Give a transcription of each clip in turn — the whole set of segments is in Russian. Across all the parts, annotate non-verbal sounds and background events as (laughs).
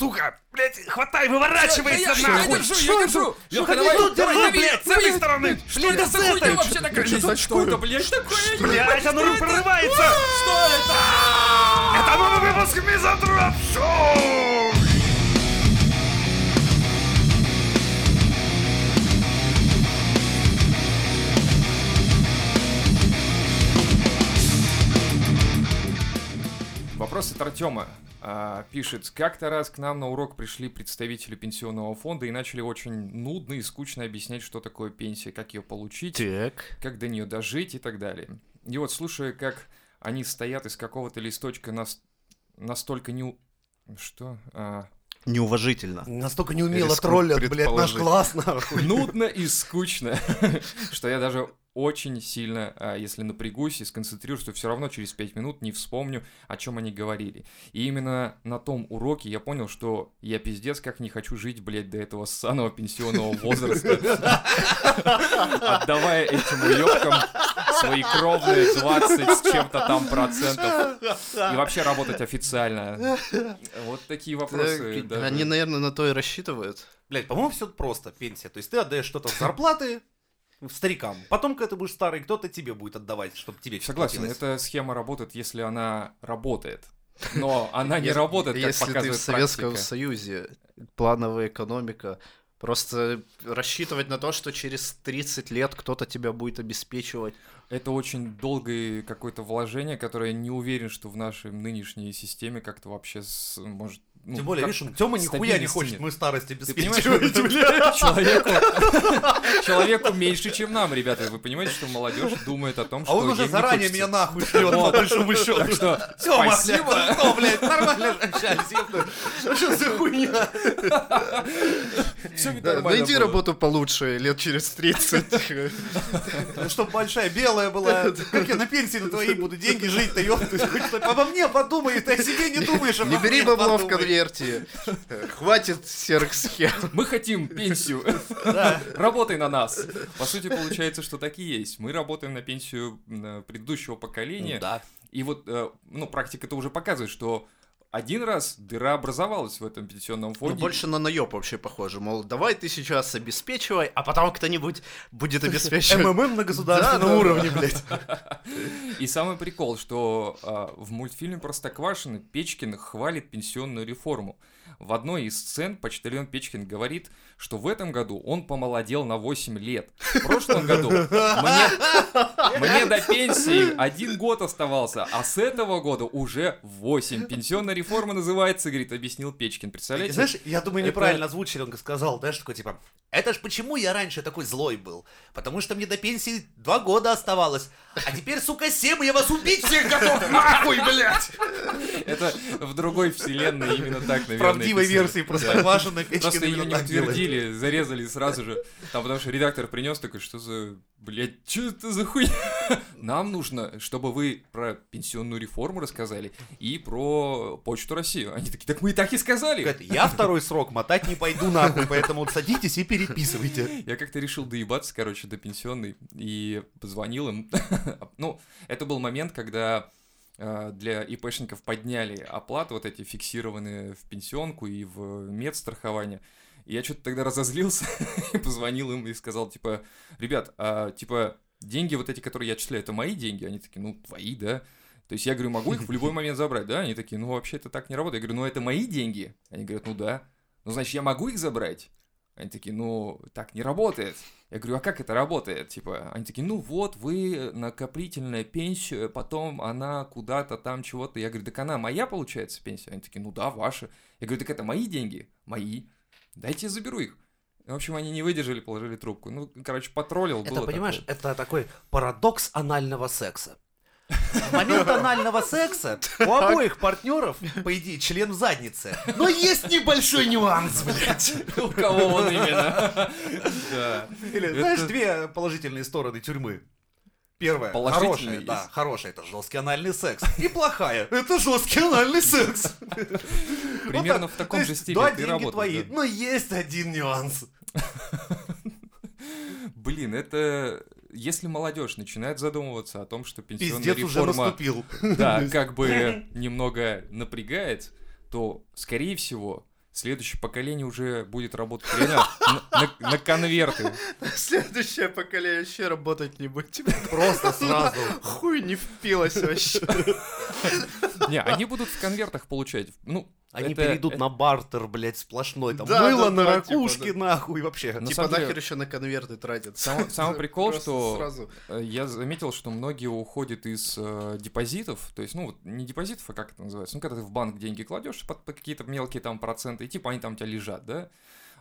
сука! Блять, хватай, выворачивайся Я- я нахуй! держу, я Что держу! это? Лёха, Что давай, тут давай, блядь, с этой стороны! Что это за хуйня вообще такая? Что это, блядь, такое? Блять, оно прорывается! Что это? Это новый выпуск Мизантроп Шоу! Вопрос от Артема. А, пишет, как-то раз к нам на урок пришли представители пенсионного фонда и начали очень нудно и скучно объяснять, что такое пенсия, как ее получить, Так. как до нее дожить и так далее. И вот слушая, как они стоят из какого-то листочка нас... настолько не... Что? А, Неуважительно. Настолько неумело троллят, блядь, наш класс, нахуй. нудно и скучно, (laughs) что я даже очень сильно, а, если напрягусь и сконцентрируюсь, то все равно через 5 минут не вспомню, о чем они говорили. И именно на том уроке я понял, что я пиздец как не хочу жить, блядь, до этого ссаного пенсионного возраста, отдавая этим уёбкам свои кровные 20 с чем-то там процентов и вообще работать официально. Вот такие вопросы. Они, наверное, на то и рассчитывают. Блядь, по-моему, все просто, пенсия. То есть ты отдаешь что-то с зарплаты старикам. Потом, когда ты будешь старый, кто-то тебе будет отдавать, чтобы тебе Согласен, эта схема работает, если она работает. Но (laughs) она не работает, как Если ты в Советском практика. Союзе, плановая экономика, просто рассчитывать на то, что через 30 лет кто-то тебя будет обеспечивать. Это очень долгое какое-то вложение, которое я не уверен, что в нашей нынешней системе как-то вообще с- может... ну, Тем более, видишь, Тёма нихуя не хочет нет. обеспечивать, понимаешь, блядь. (laughs) человеку, (laughs) человеку меньше, чем нам, ребята. Вы понимаете, что молодежь думает о том, что А он уже заранее меня нахуй шлет, по большому счету. Так что (laughs) Тёма, спасибо. блядь, ну, блядь, нормально же ёпта. Что за хуйня? Да, нормально найди работу получше лет через 30. Чтоб большая, белая была. Как я на пенсии на твои буду деньги жить-то, ёпта. Обо мне подумай, ты о себе не думаешь, Не бери мне бабло конверте. Хватит серых схем. Мы хотим пенсию. Работай на нас. По сути, получается, что так и есть. Мы работаем на пенсию предыдущего поколения. Да. И вот, э, ну, практика это уже показывает, что один раз дыра образовалась в этом пенсионном Ну, фонде. больше на наеб вообще похоже. Мол, давай ты сейчас обеспечивай, а потом кто-нибудь будет обеспечивать. МММ на государственном Да, да, уровне, блядь. И самый прикол, что а, в мультфильме Простоквашино Печкин хвалит пенсионную реформу. В одной из сцен почтальон Печкин говорит, что в этом году он помолодел на 8 лет. В прошлом году мне, мне до пенсии один год оставался, а с этого года уже 8. Пенсионная реформа называется, говорит, объяснил Печкин. Представляете? Знаешь, я думаю, Это- неправильно озвучили, он сказал, знаешь, такой типа, это ж почему я раньше такой злой был? Потому что мне до пенсии два года оставалось, а теперь, сука, семь, я вас убить всех готов, нахуй, блядь! Это в другой вселенной именно так, наверное. Описано. версии просто Ваша на печке Просто ее именно не так делает. утвердили, зарезали сразу же. Там, потому что редактор принес такой, что за, блядь, что это за хуйня? (laughs) Нам нужно, чтобы вы про пенсионную реформу рассказали и про Почту России. Они такие, так мы и так и сказали. Говорит, Я второй срок мотать не пойду нахуй, поэтому садитесь и переписывайте. Я как-то решил доебаться, короче, до пенсионной и позвонил им. (laughs) Ну, это был момент, когда для ИПшников подняли оплаты вот эти фиксированные в пенсионку и в медстрахование. И я что-то тогда разозлился (laughs) и позвонил им и сказал, типа, ребят, а, типа, деньги вот эти, которые я отчисляю, это мои деньги? Они такие, ну, твои, да. То есть я говорю, могу их в любой момент забрать, да? Они такие, ну, вообще это так не работает. Я говорю, ну, это мои деньги? Они говорят, ну, да. Ну, значит, я могу их забрать? Они такие, ну, так не работает. Я говорю, а как это работает? Типа, они такие, ну вот, вы накопительная пенсия, потом она куда-то там чего-то. Я говорю, так она моя, получается, пенсия? Они такие, ну да, ваша. Я говорю, так это мои деньги? Мои. Дайте я заберу их. В общем, они не выдержали, положили трубку. Ну, короче, потроллил, Это, понимаешь, такое. это такой парадокс анального секса. В момент анального секса у обоих партнеров, по идее, член в заднице. Но есть небольшой нюанс, блядь. У кого он именно? Да. Или, знаешь, две положительные стороны тюрьмы. Первая, хорошая, есть? да, хорошая, это жесткий анальный секс. И плохая, это жесткий анальный секс. Примерно Вот в таком же стиле Да, деньги твои, но есть один нюанс. Блин, это... Если молодежь начинает задумываться о том, что пенсионная Пиздец уже реформа... наступил. (laughs) да, как бы (laughs) немного напрягает, то, скорее всего, следующее поколение уже будет работать реально (laughs) на, на- на конверты. Следующее поколение вообще работать не будет. Просто сразу. Хуй не впилось вообще. Не, они будут в конвертах получать. Ну, Они это- перейдут это- на бартер, блядь, сплошной. Там Да, мыло да, на да, ракушке, типа, нахуй, вообще. На Типа нахер еще на конверты тратят. Сам- самый (laughs) прикол, что- сразу. Э, Я заметил, что многие уходят из э, депозитов, то есть, ну, вот не депозитов, а как это называется, ну, когда ты в банк деньги кладешь под, под какие-то мелкие там проценты, и типа они там у тебя лежат, да?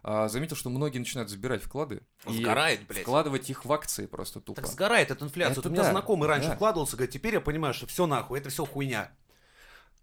А, заметил, что многие начинают забирать вклады и Сгорает, блядь. вкладывать их в акции просто тупо. Так сгорает от инфляции. Это Вот у меня да, знакомый раньше да. вкладывался, говорит, теперь я понимаю, что все нахуй, это все хуйня.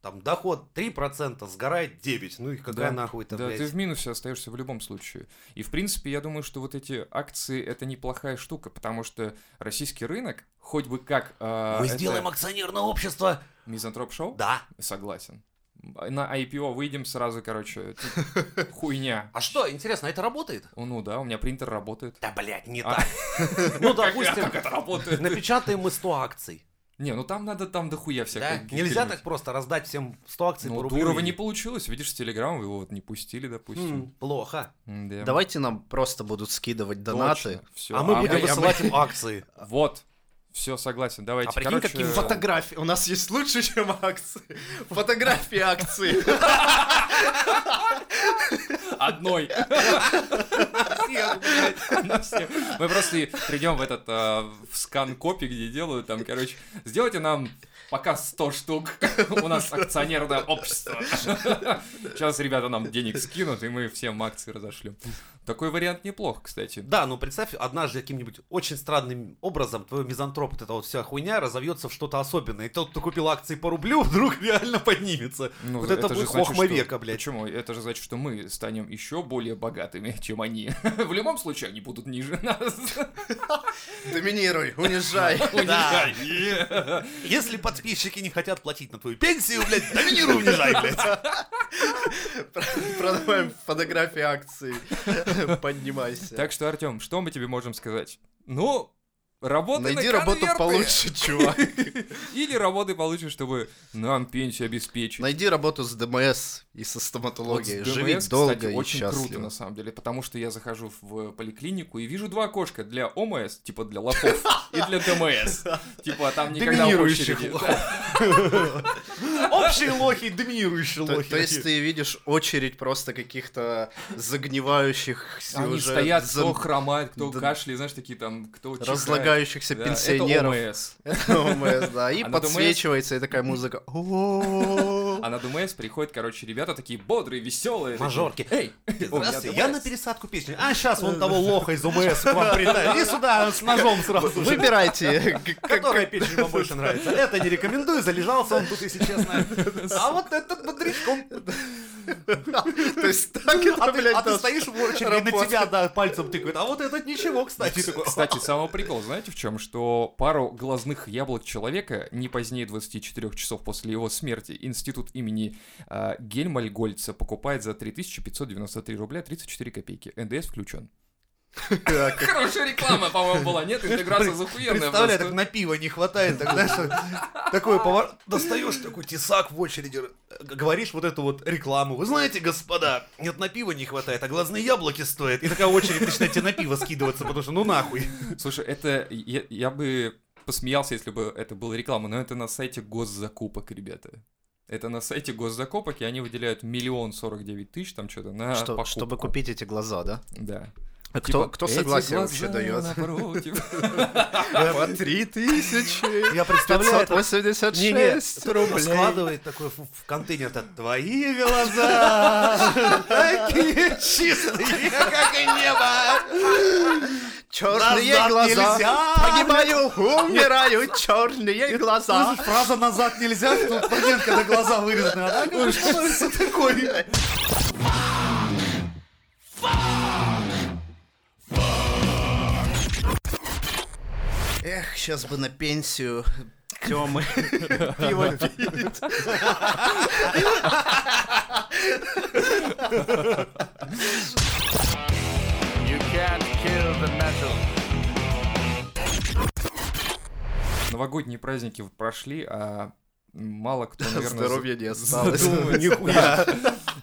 Там доход 3%, сгорает 9%. Ну и какая Да, нахуй это, да, блядь. ты в минусе остаешься в любом случае. И, в принципе, я думаю, что вот эти акции — это неплохая штука, потому что российский рынок, хоть бы как... э, Мы это сделаем акционерное общество. Мизантроп-шоу? Да. Согласен. На IPO выйдем сразу, короче, (laughs) хуйня. А что, интересно, это работает? Ну да, у меня принтер работает. Да, блядь, не А. так. (laughs) Ну, допустим, Как это работает? напечатаем мы 100 акций. Не, ну там надо там дохуя Да? всякого. Нельзя так просто раздать всем 100 акций по Ну, рублю. Дурова и- не получилось. Видишь, с Телеграма его вот не пустили, допустим. М, Плохо. М-да. Давайте нам просто будут скидывать донаты. Точно, всё. А мы будем я- я- высылать им акции. (laughs) Вот. Все, согласен. Давайте. А прикинь, Короче, каким Фотографии. У нас есть лучше, чем акции. (laughs) Фотографии акции. (laughs) Одной. Мы просто придем в этот а, в скан копи, где делают там, короче, сделайте нам пока 100 штук. У нас акционерное общество. Сейчас ребята нам денег скинут, и мы всем акции разошлем. Такой вариант неплох, кстати. Да, ну представь, однажды каким-нибудь очень странным образом твой мизантроп, вот эта вот вся хуйня разовьется в что-то особенное. И тот, кто купил акции по рублю, (laughs) вдруг реально поднимется. Ну, вот это, же будет хохма века, блядь. Почему? Это же значит, что мы станем еще более богатыми, (laughs) чем они. В любом случае, они будут ниже (laughs) нас. Доминируй, (laughs) унижай. Да. Если подписчики не хотят платить на твою пенсию, блядь, доминируй, унижай, блядь. Продаваем фотографии акций. Поднимайся. Так что, Артем, что мы тебе можем сказать? Ну, работай Найди на работу конверты. получше, (laughs) чувак. Или работы получше, чтобы нам пенсию обеспечить. Найди работу с ДМС и со Вот с стоматологией. ДМС, Живи кстати, долго и очень круто, счастливо. на самом деле, потому что я захожу в поликлинику и вижу два окошка для ОМС, типа для лохов, и для ДМС. Типа там никогда очереди. Общие лохи, доминирующие лохи. то есть ты видишь очередь просто каких-то загнивающих Они стоят, кто хромает, кто кашляет, знаешь, такие там, кто чихает. Разлагающихся Да, пенсионеров. Это ОМС. ОМС, да, и А подсвечивается, и такая музыка. А на ДМС приходят, короче, ребята такие бодрые, веселые. Мажорки. Эй, Здравствуйте, (laughs) я на пересадку песни. А сейчас вон того (laughs) лоха из ОМС к вам прилетает. Иди сюда с ножом сразу. Выбирайте. (laughs) Которая песня вам больше нравится. Это не рекомендую, залежался он тут, если честно. А вот этот бодрячком. То есть так А это, ты, блядь, а ты стоишь в очереди, на тебя да, пальцем тыкают. А вот этот ничего, кстати. Кстати, самый прикол, знаете в чем? Что пару глазных яблок человека не позднее 24 часов после его смерти институт имени э, Гельмальгольца покупает за 3593 рубля 34 копейки. НДС включен. Хорошая реклама, по-моему, была, нет? Интеграция захуенная Представляю, так на пиво не хватает, так, знаешь, такой повар... Достаешь такой тесак в очереди, говоришь вот эту вот рекламу. Вы знаете, господа, нет, на пиво не хватает, а глазные яблоки стоят. И такая очередь начинает тебе на пиво скидываться, потому что ну нахуй. Слушай, это... Я, я бы посмеялся, если бы это была реклама, но это на сайте госзакупок, ребята. Это на сайте госзакупок, и они выделяют миллион сорок девять тысяч, там что-то, на что- покупку. чтобы купить эти глаза, да? Да. А кто, Типа, кто согласие вообще дает? По три тысячи Я представляю, это 586 рублей. складывает такой в, в контейнер это твои глаза (laughs) такие чистые, как и небо. Черные глаза. нельзя. Погибаю, умираю, черные глаза. Фраза назад нельзя тот момент, когда глаза вырезаны. А так он становится Эх, сейчас бы на пенсию Тёмы (laughs) пиво пить. You can't kill the metal. Новогодние праздники вот прошли, а мало кто, наверное... Здоровья не осталось. Нихуя.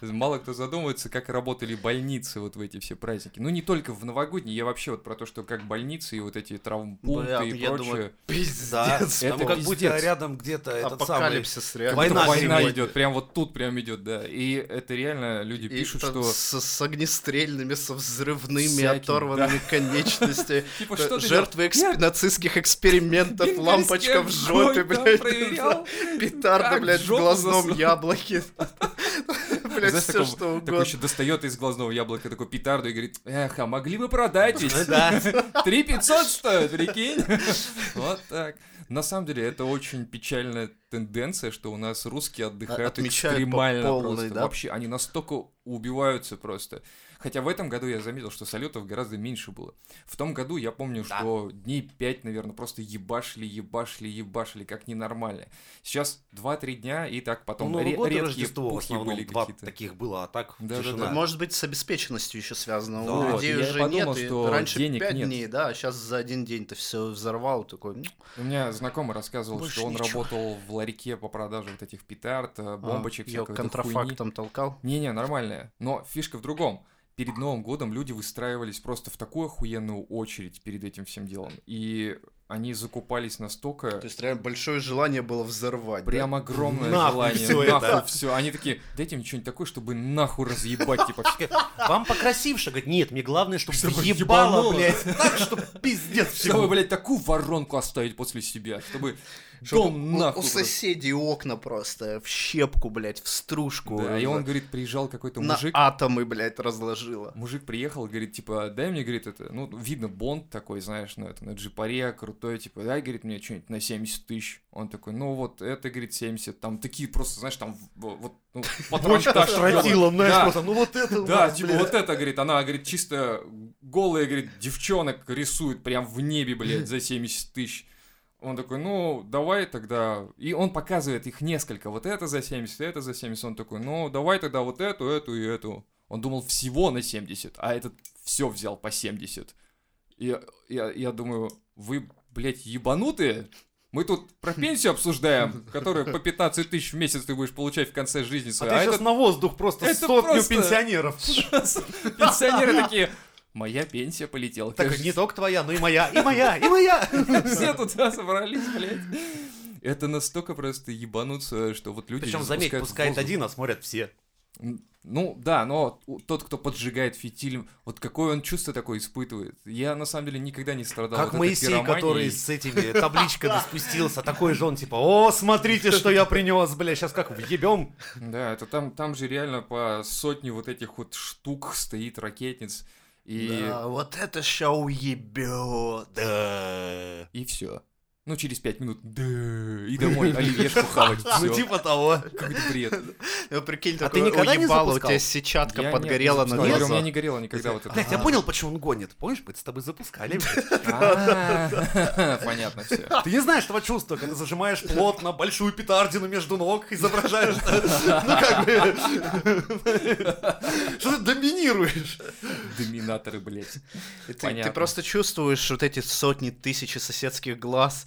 (laughs) Мало кто задумывается, как работали больницы вот в эти все праздники. Ну, не только в новогодние, я вообще вот про то, что как больницы и вот эти травмпункты Бля, и я прочее. думаю, пиздец. Да, Это там как будто пиздец. рядом где-то этот самый... Апокалипсис реально. Война Война сегодня. идет, прям вот тут прям идет, да. И это реально люди И пишут, что... с, с огнестрельными, со взрывными, Всяким, оторванными конечностями. (laughs) Типа, Да, что ты Жертвы нацистских экспериментов, лампочка в жопе, блядь. (laughs) Петарда, блядь, в глазном яблоке. Блядь, Знаешь, все такого- что такой угодно. еще достает из глазного яблока такой петарду и говорит, эх, а могли бы продать ведь? Да. (laughs) Три пятьсот стоит, прикинь? (laughs) Вот так. На самом деле, это очень печальная тенденция, что у нас русские отдыхают Отмечают по экстремально полной, просто. да? Вообще, они настолько убиваются просто. Хотя в этом году я заметил, что салютов гораздо меньше было. В том году я помню, Да. что дней пять, наверное, просто ебашили, ебашили, ебашили, как ненормально. Сейчас 2-3 дня, и так потом Ну, Новый ре- год и редкие Рождество в пухи основном были два какие-то. таких было, а так Да, да, тишина. да. Может быть, с обеспеченностью еще связано. Да. У Вот, людей я уже подумал, нет. и что раньше денег 5 нет. дней, да, а сейчас за один день ты все взорвал, такой. «Ну, У меня знакомый рассказывал, Больше что он ничего. работал в ларьке по продаже вот этих петард, э, бомбочек, а, всякой этой хуйни. контрафактом толкал. Не-не, нормальная. Но фишка в другом. Перед Новым годом люди выстраивались просто в такую охуенную очередь перед этим всем делом. И они закупались настолько... То есть реально большое желание было взорвать. да? Прям огромное Нахуй желание. всё нахуй это. все. Они такие, дайте мне что-нибудь такое, чтобы нахуй разъебать, типа. Вам покрасивше? Говорит, нет, мне главное, чтобы Чтобы ебало, блядь. Так, что пиздец Чтобы, блядь, такую воронку оставить после себя, чтобы Чтоб дом у- нахуй. У соседей окна просто в щепку, блядь, в стружку. Да, и он, говорит, приезжал какой-то на мужик. атомы, блядь, разложила. Мужик приехал, говорит, типа, дай мне, говорит, это, ну, видно, Бонд такой, знаешь, ну, это на джипаре крутой, типа, дай, говорит, мне что-нибудь на 70 тысяч. Он такой, ну, вот это, говорит, 70, там такие просто, знаешь, там, вот, ну, патронтаж Тротилом, знаешь, Да. просто, ну вот это Да, нас, типа, блядь. вот это, говорит, она, говорит, чисто голые, говорит, девчонок рисует прям в небе, блядь, за 70 тысяч. Он такой, ну, давай тогда... И он показывает их несколько. Вот это за 70, это за 70. Он такой, ну, давай тогда вот эту, эту и эту. Он думал всего на 70, а этот все взял по 70. И я, я, думаю, вы, блядь, ебанутые? Мы тут про (laughs) пенсию обсуждаем, которую по 15 тысяч в месяц ты будешь получать в конце жизни А своей. ты А сейчас этот на воздух просто сотню просто- пенсионеров. (laughs) Пенсионеры такие, моя пенсия полетела. Так, Конечно, не только твоя, но и моя, и моя, и моя. (laughs) Все туда собрались, блядь. Это настолько просто ебануться, что вот люди Причем, заметь, пускает один, а смотрят все. Ну, да, но тот, кто поджигает фитиль, вот какое он чувство такое испытывает. Я, на самом деле, никогда не страдал Как вот Моисей, который с этими табличками (laughs) спустился, такой же он, типа, о, смотрите, что я принес, бля, сейчас как въебем. Да, это там, там же реально по сотне вот этих вот штук стоит ракетниц. И, Да, вот это шоу ебет. Да. и все. Ну, через пять минут, да, (laughs) и домой оливьешку хавать. Ну, Всё. типа того. Какой-то бред. (laughs) Ну, прикинь, А ты никогда не уебало, у запускал? тебя сетчатка Я подгорела на запускал. Говорю, У меня не горело никогда вот это. Блять, я понял, почему он гонит. Помнишь, мы с тобой запускали? блядь? (laughs) А, Понятно все. Ты не знаешь этого чувства, когда зажимаешь плотно большую петардину между ног, изображаешь, ну как бы, что ты доминируешь. Доминаторы, блядь. Ты, Понятно. ты просто чувствуешь вот эти сотни, тысячи соседских глаз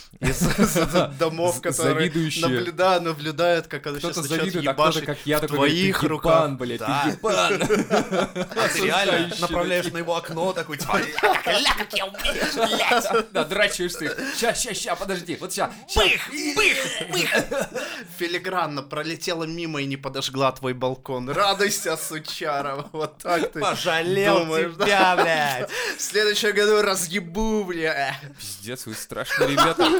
из (laughs) домов, которые наблюдают, как она сейчас завидует, а ебашить как я, в такой, твоих руках. ебан, блядь, ты ебан. (laughs) А ты реально направляешь на его окно, такой, типа, Да, драчиваешь ты. Ща, ща, ща, подожди, вот ща. ща. (laughs) Филигранно пролетела мимо и не подожгла твой балкон. Радуйся, сучара. Вот так ты пожалел думаешь, да? тебя, блядь. В следующем году разъебу, бля. Пиздец, вы страшные ребята.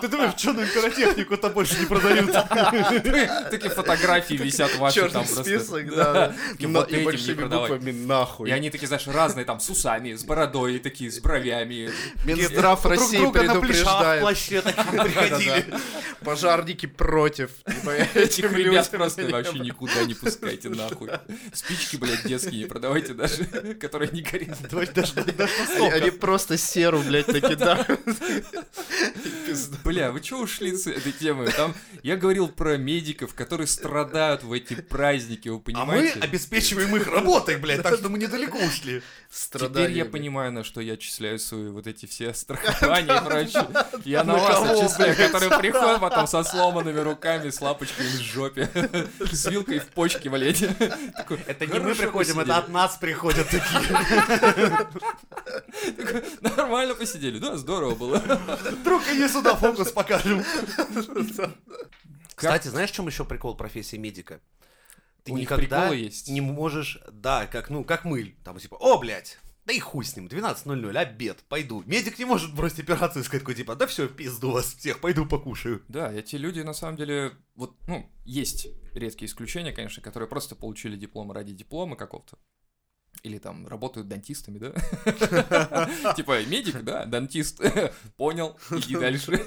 Ты думаешь, что на имперотехнику-то больше не продают? (laughs) Такие фотографии висят ваши там просто. список, да. И большими буквами нахуй. И они такие, знаешь, разные там, с усами, с бородой, такие, с бровями. Минздрав России предупреждает. плаще такие (laughs) приходили. Пожарники против. Этих ребят просто вообще никуда не пускайте нахуй. Спички, блядь, детские не продавайте даже, (laughs) которые не горят. Давайте даже даже Они, просто серу, блядь, таки да. Бля, вы чё ушли с этой темы? Там я говорил про медиков, которые страдают в эти праздники, вы А мы понимаете? обеспечиваем их работой, блядь, так что мы недалеко ушли. Теперь я понимаю, на что я отчисляю свои вот эти все (laughs) страхования и прочее. Я на вас отчисляю, которые приходят потом со сломанными руками, с лапочками в жопе, (laughs) с вилкой в почке, блядь. Это не мы «Хорошо приходим, посидели». это от нас приходят такие. Нормально посидели, да, здорово было. Друг, иди сюда, фокус покажем. Кстати, знаешь, в чем еще прикол профессии медика? Ты У никогда есть. не можешь, да, как, ну, как мы, там, типа, о, блядь, да и хуй с ним, 12.00, обед, пойду. Медик не может бросить операцию и сказать, такой, типа, да все, пизду вас всех, пойду покушаю. Да, эти люди на самом деле, вот, ну, есть редкие исключения, конечно, которые просто получили диплом ради диплома какого-то. Или там работают дантистами, да? (laughs) Типа медик, да, дантист. (laughs) Понял, иди (laughs) дальше.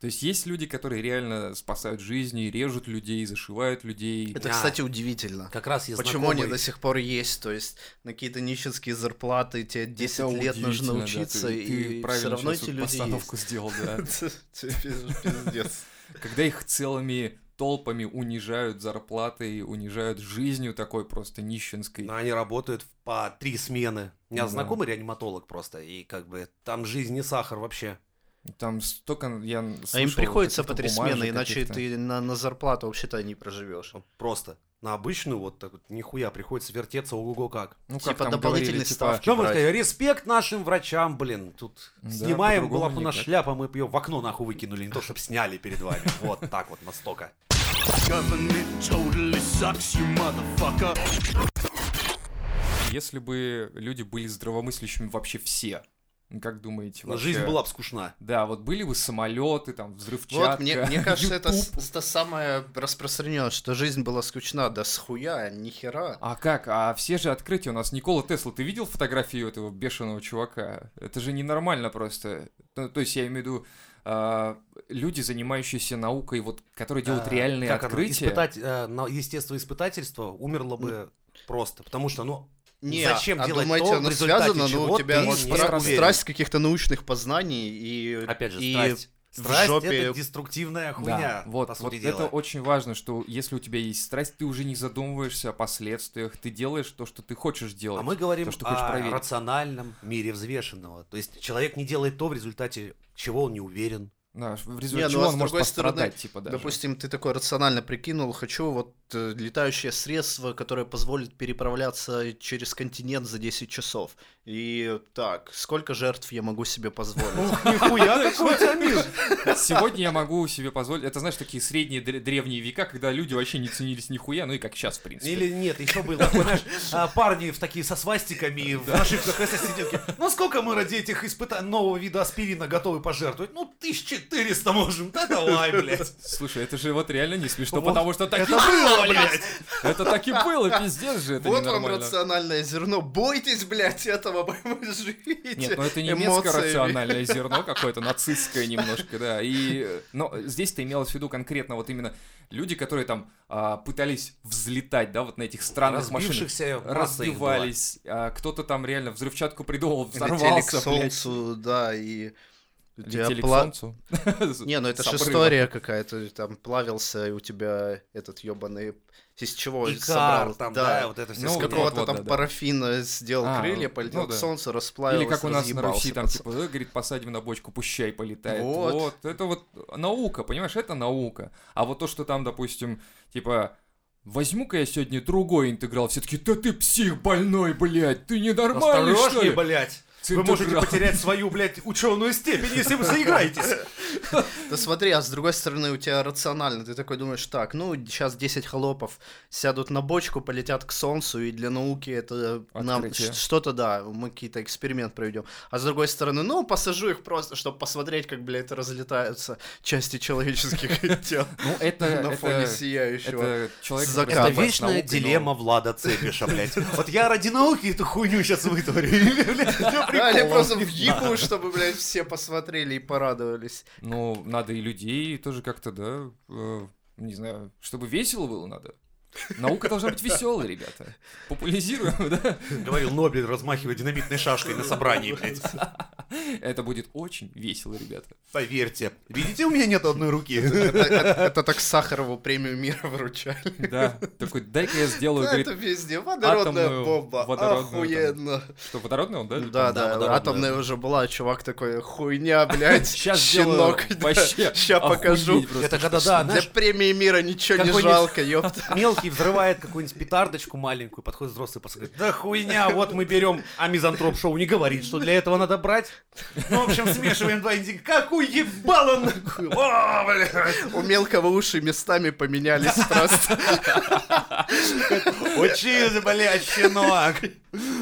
То есть есть люди, которые реально спасают жизни, режут людей, зашивают людей. Это, Да. кстати, удивительно. Как раз есть Почему они знакомый- до сих пор есть? То есть на какие-то нищенские зарплаты тебе 10 Это лет нужно удивительно, да, учиться, ты- ты и правильно все равно эти люди постановку сделал, да. есть. Пиздец. Когда их целыми толпами унижают зарплатой, унижают жизнью такой просто нищенской. Но они работают по три смены. У меня Да. знакомый реаниматолог просто, и как бы там жизнь не сахар вообще. Там столько я А им приходится по три смены, иначе ты на, на зарплату вообще-то не проживешь. Просто. На обычную вот так вот нихуя приходится вертеться ого-го как. Ну, типа как говорили, типа, ставки. Что мы брать. Респект нашим врачам, блин. Тут Да, снимаем, по-другому была бы у нас никак. шляпа, мы бы ее в окно нахуй выкинули, не то, чтобы сняли перед вами. (laughs) Вот так вот, настолько. Если бы люди были здравомыслящими вообще все, как думаете? Но вообще? жизнь была бы скучна. Да, вот были бы самолеты, там, взрывчатка, Вот, мне, мне кажется, это, это самое распространенное, что жизнь была скучна, да схуя, нихера. А как? А все же открытия у нас. Никола Тесла, ты видел фотографию этого бешеного чувака? Это же ненормально просто. Ну, то есть я имею в виду а, люди, занимающиеся наукой, вот, которые делают А, реальные как оно, открытия. Испытать, э, на естество испытательства умерло бы просто. Потому что, ну, Не, Зачем а делать думаете, то, в оно результате связано, ну, чего у тебя ты стра- страсть каких-то научных познаний и... опять же, и страсть. в Страсть жопе- это деструктивная хуйня, Да, вот, по вот сути это дела. очень важно, что если у тебя есть страсть, ты уже не задумываешься о последствиях, ты делаешь то, что ты хочешь делать. А мы говорим то, что хочешь о проверить. рациональном мире взвешенного. То есть человек не делает то, в результате чего он не уверен. Да, в Не, результате ну, чего а он может другой стороны, пострадать, типа, даже. Допустим, ты такой рационально прикинул, хочу вот э, летающее средство, которое позволит переправляться через континент за 10 часов. И так, сколько жертв я могу себе позволить? Нихуя, какой у! Сегодня я могу себе позволить... Это, знаешь, такие средние дре- древние века, когда люди вообще не ценились нихуя, ну и как сейчас, в принципе. Или нет, еще был такой, знаешь, а, парни в такие со свастиками в нашивках сиденки. Ну сколько мы ради этих испытаний нового вида аспирина готовы пожертвовать? Ну, 1400 можем, да давай, блядь. Слушай, это же вот реально не смешно, Вот потому что так и Это было, блядь. Это так и было, пиздец же, это Вот вам рациональное зерно. Бойтесь, блядь, этого, (laughs) вы живите Нет, ну это немецкое рациональное (laughs) зерно какое-то, нацистское немножко, да. И, но здесь-то имелось в виду конкретно вот именно люди, которые там а, пытались взлетать, да, вот на этих странных машинах. Разбивались, а, кто-то там реально взрывчатку придумал, Летели к взорвался, блядь. солнцу, да, и... Летели к пла- солнцу. (laughs) Не, ну это же история какая-то, там плавился, и у тебя этот ебаный... Из чего Икар, собрал? там, да, вот это все. Ну, С вот, какого-то вот, там да, да. парафина сделал А, крылья, ну полетел к да. солнцу, расплавился, Или как у нас на Руси, там, типа, «Э, говорит, посадим на бочку, пущай полетает. Вот. Вот. Это вот наука, понимаешь, это наука. А вот то, что там, допустим, типа, возьму-ка я сегодня другой интеграл, все таки да ты псих больной, блядь, ты ненормальный, что Осторожней, ли? блядь. Вы можете потерять свою, блядь, ученую степень, если вы заиграетесь. (laughs) Да смотри, а с другой стороны у тебя рационально, ты такой думаешь, так, ну сейчас 10 холопов сядут на бочку, полетят к солнцу, и для науки это нам что-то, да, мы какие-то эксперимент проведем. А с другой стороны, ну посажу их просто, чтобы посмотреть, как, блядь, разлетаются части человеческих (laughs) тел (laughs) Ну, это, на фоне это, сияющего. это вечная дилемма Влада Цепиша, блядь. Вот я ради науки эту хуйню сейчас вытворю. Да, или прикола. просто въебу, чтобы, блядь, все посмотрели и порадовались. Ну, надо и людей тоже как-то, да, э, не знаю, чтобы весело было надо. Наука должна быть веселой, ребята. Популяризируем, да? Говорил Нобель, размахивая динамитной шашкой на собрании, блядь. (laughs) Это будет очень весело, ребята. Поверьте. Видите, у меня нет одной руки. Это, так Сахарову премию мира вручали. Да, такой, дай-ка я сделаю, Это везде водородная бомба. Охуенно. что, водородный он, да? Да, да, водородная. атомная уже была, чувак такой, хуйня, блядь, (laughs) Сейчас щенок. (laughs) сделаю вообще Ща покажу. Это когда, да, Для премии мира ничего не жалко, ёпта. мелкий взрывает какую-нибудь петардочку маленькую, подходит взрослый пацан, говорит, да хуйня, вот мы берем, а мизантроп шоу не говорит, что для этого надо брать. Ну, в общем, смешиваем два индика. Как уебало нахуй! О, блядь! У мелкого уши местами поменялись просто. Учись, блядь, щенок!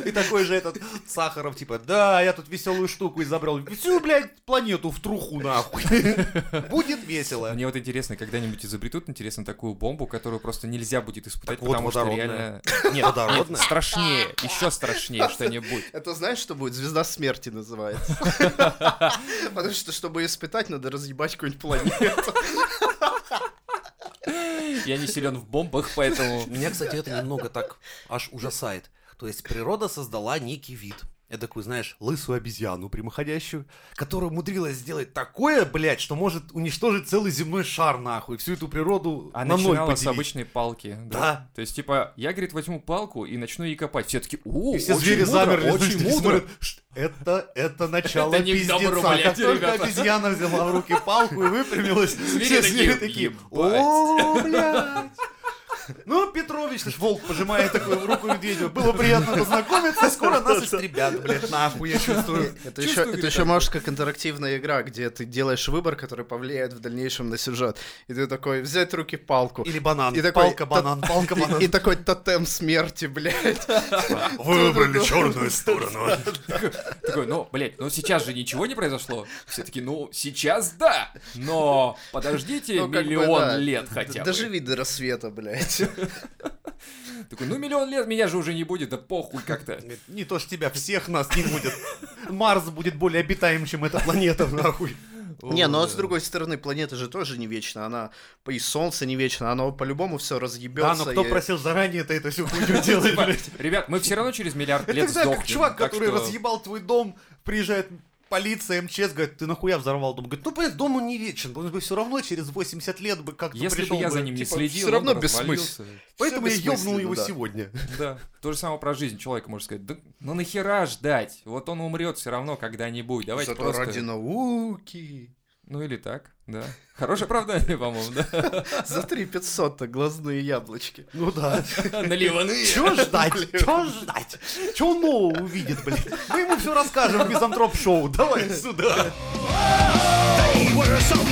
И такой же этот Сахаров, типа, да, я тут веселую штуку изобрел. Всю, блядь, планету в труху, нахуй. Будет весело. Мне вот интересно, когда-нибудь изобретут, интересно, такую бомбу, которую просто нельзя будет испытать, Так вот, потому что водородная. реально... (laughs) Нет, нет, Водородная? страшнее, еще страшнее что-нибудь. Это знаешь, что будет? Звезда смерти называется. (laughs) Потому что, чтобы испытать, надо разъебать какую-нибудь планету. Я не силен в бомбах, поэтому... Меня, кстати, это немного так аж ужасает. То есть природа создала некий вид. Эдакую, знаешь, лысую обезьяну прямоходящую, которая умудрилась сделать такое, блядь, что может уничтожить целый земной шар, нахуй, всю эту природу А на ноль начинала с поделить. обычной палки. Да. То есть, типа, я, говорит, возьму палку и начну ей копать. Все таки о, И все очень звери мудро, замерли, очень мудро. смотрят, «Ш- Это, это начало Это пиздеца. добру, как блядь, только ребята. обезьяна взяла в руки палку и выпрямилась, все звери такие, о, блядь. Ну, Петрович, наш волк пожимает такую руку медведю. Было приятно познакомиться, скоро нас истребят, блядь, нахуй, я чувствую. Это еще, это еще может как интерактивная игра, где ты делаешь выбор, который повлияет в дальнейшем на сюжет. И ты такой, взять в руки палку. Или банан, И такой, палка, банан, палка, И, банан. (laughs) и такой тотем смерти, блядь. (laughs) Вы выбрали черную сторону. (laughs) Такой, ну, блядь, ну сейчас же ничего не произошло. Все таки ну, сейчас да, но подождите Ну, миллион лет хотя бы. Доживи до рассвета, блядь. Такой, ну, миллион лет меня же уже не будет, да похуй как-то. Не то ж тебя, всех нас не будет. Марс будет более обитаем, чем эта планета, нахуй. Не, но с другой стороны, планета же тоже не вечна. Она и Солнце не вечно, оно по-любому все Да, разъебется. но кто и- просил заранее-то эту всю (laughs) хуйню делать, Типа, блядь? Ребят, мы все равно через миллиард Это лет сдохнем. чувак, который разъебал твой дом, приезжает полиция, МЧС, говорит, ты нахуя взорвал дом? Говорит, ну, блядь, дом он не вечен, он бы все равно через 80 лет бы как-то Если бы пришел я бы. за ним не типа, следил, всё равно бы бессмысленно. Поэтому я ёбнул его да. сегодня. Да. То же самое про жизнь человека можно сказать. Да, ну нахера ждать? Вот он умрет все равно когда-нибудь. Давайте Зато просто... ради науки. Ну или так, да. Хорошее оправдание, (laughs) по-моему, да. За 3 500-то глазные яблочки. Ну да. Наливанные. Чего ждать? Чего ждать? Чего он нового увидит, блядь? Мы ему все расскажем в Мизантроп Шоу. Давай сюда. They were so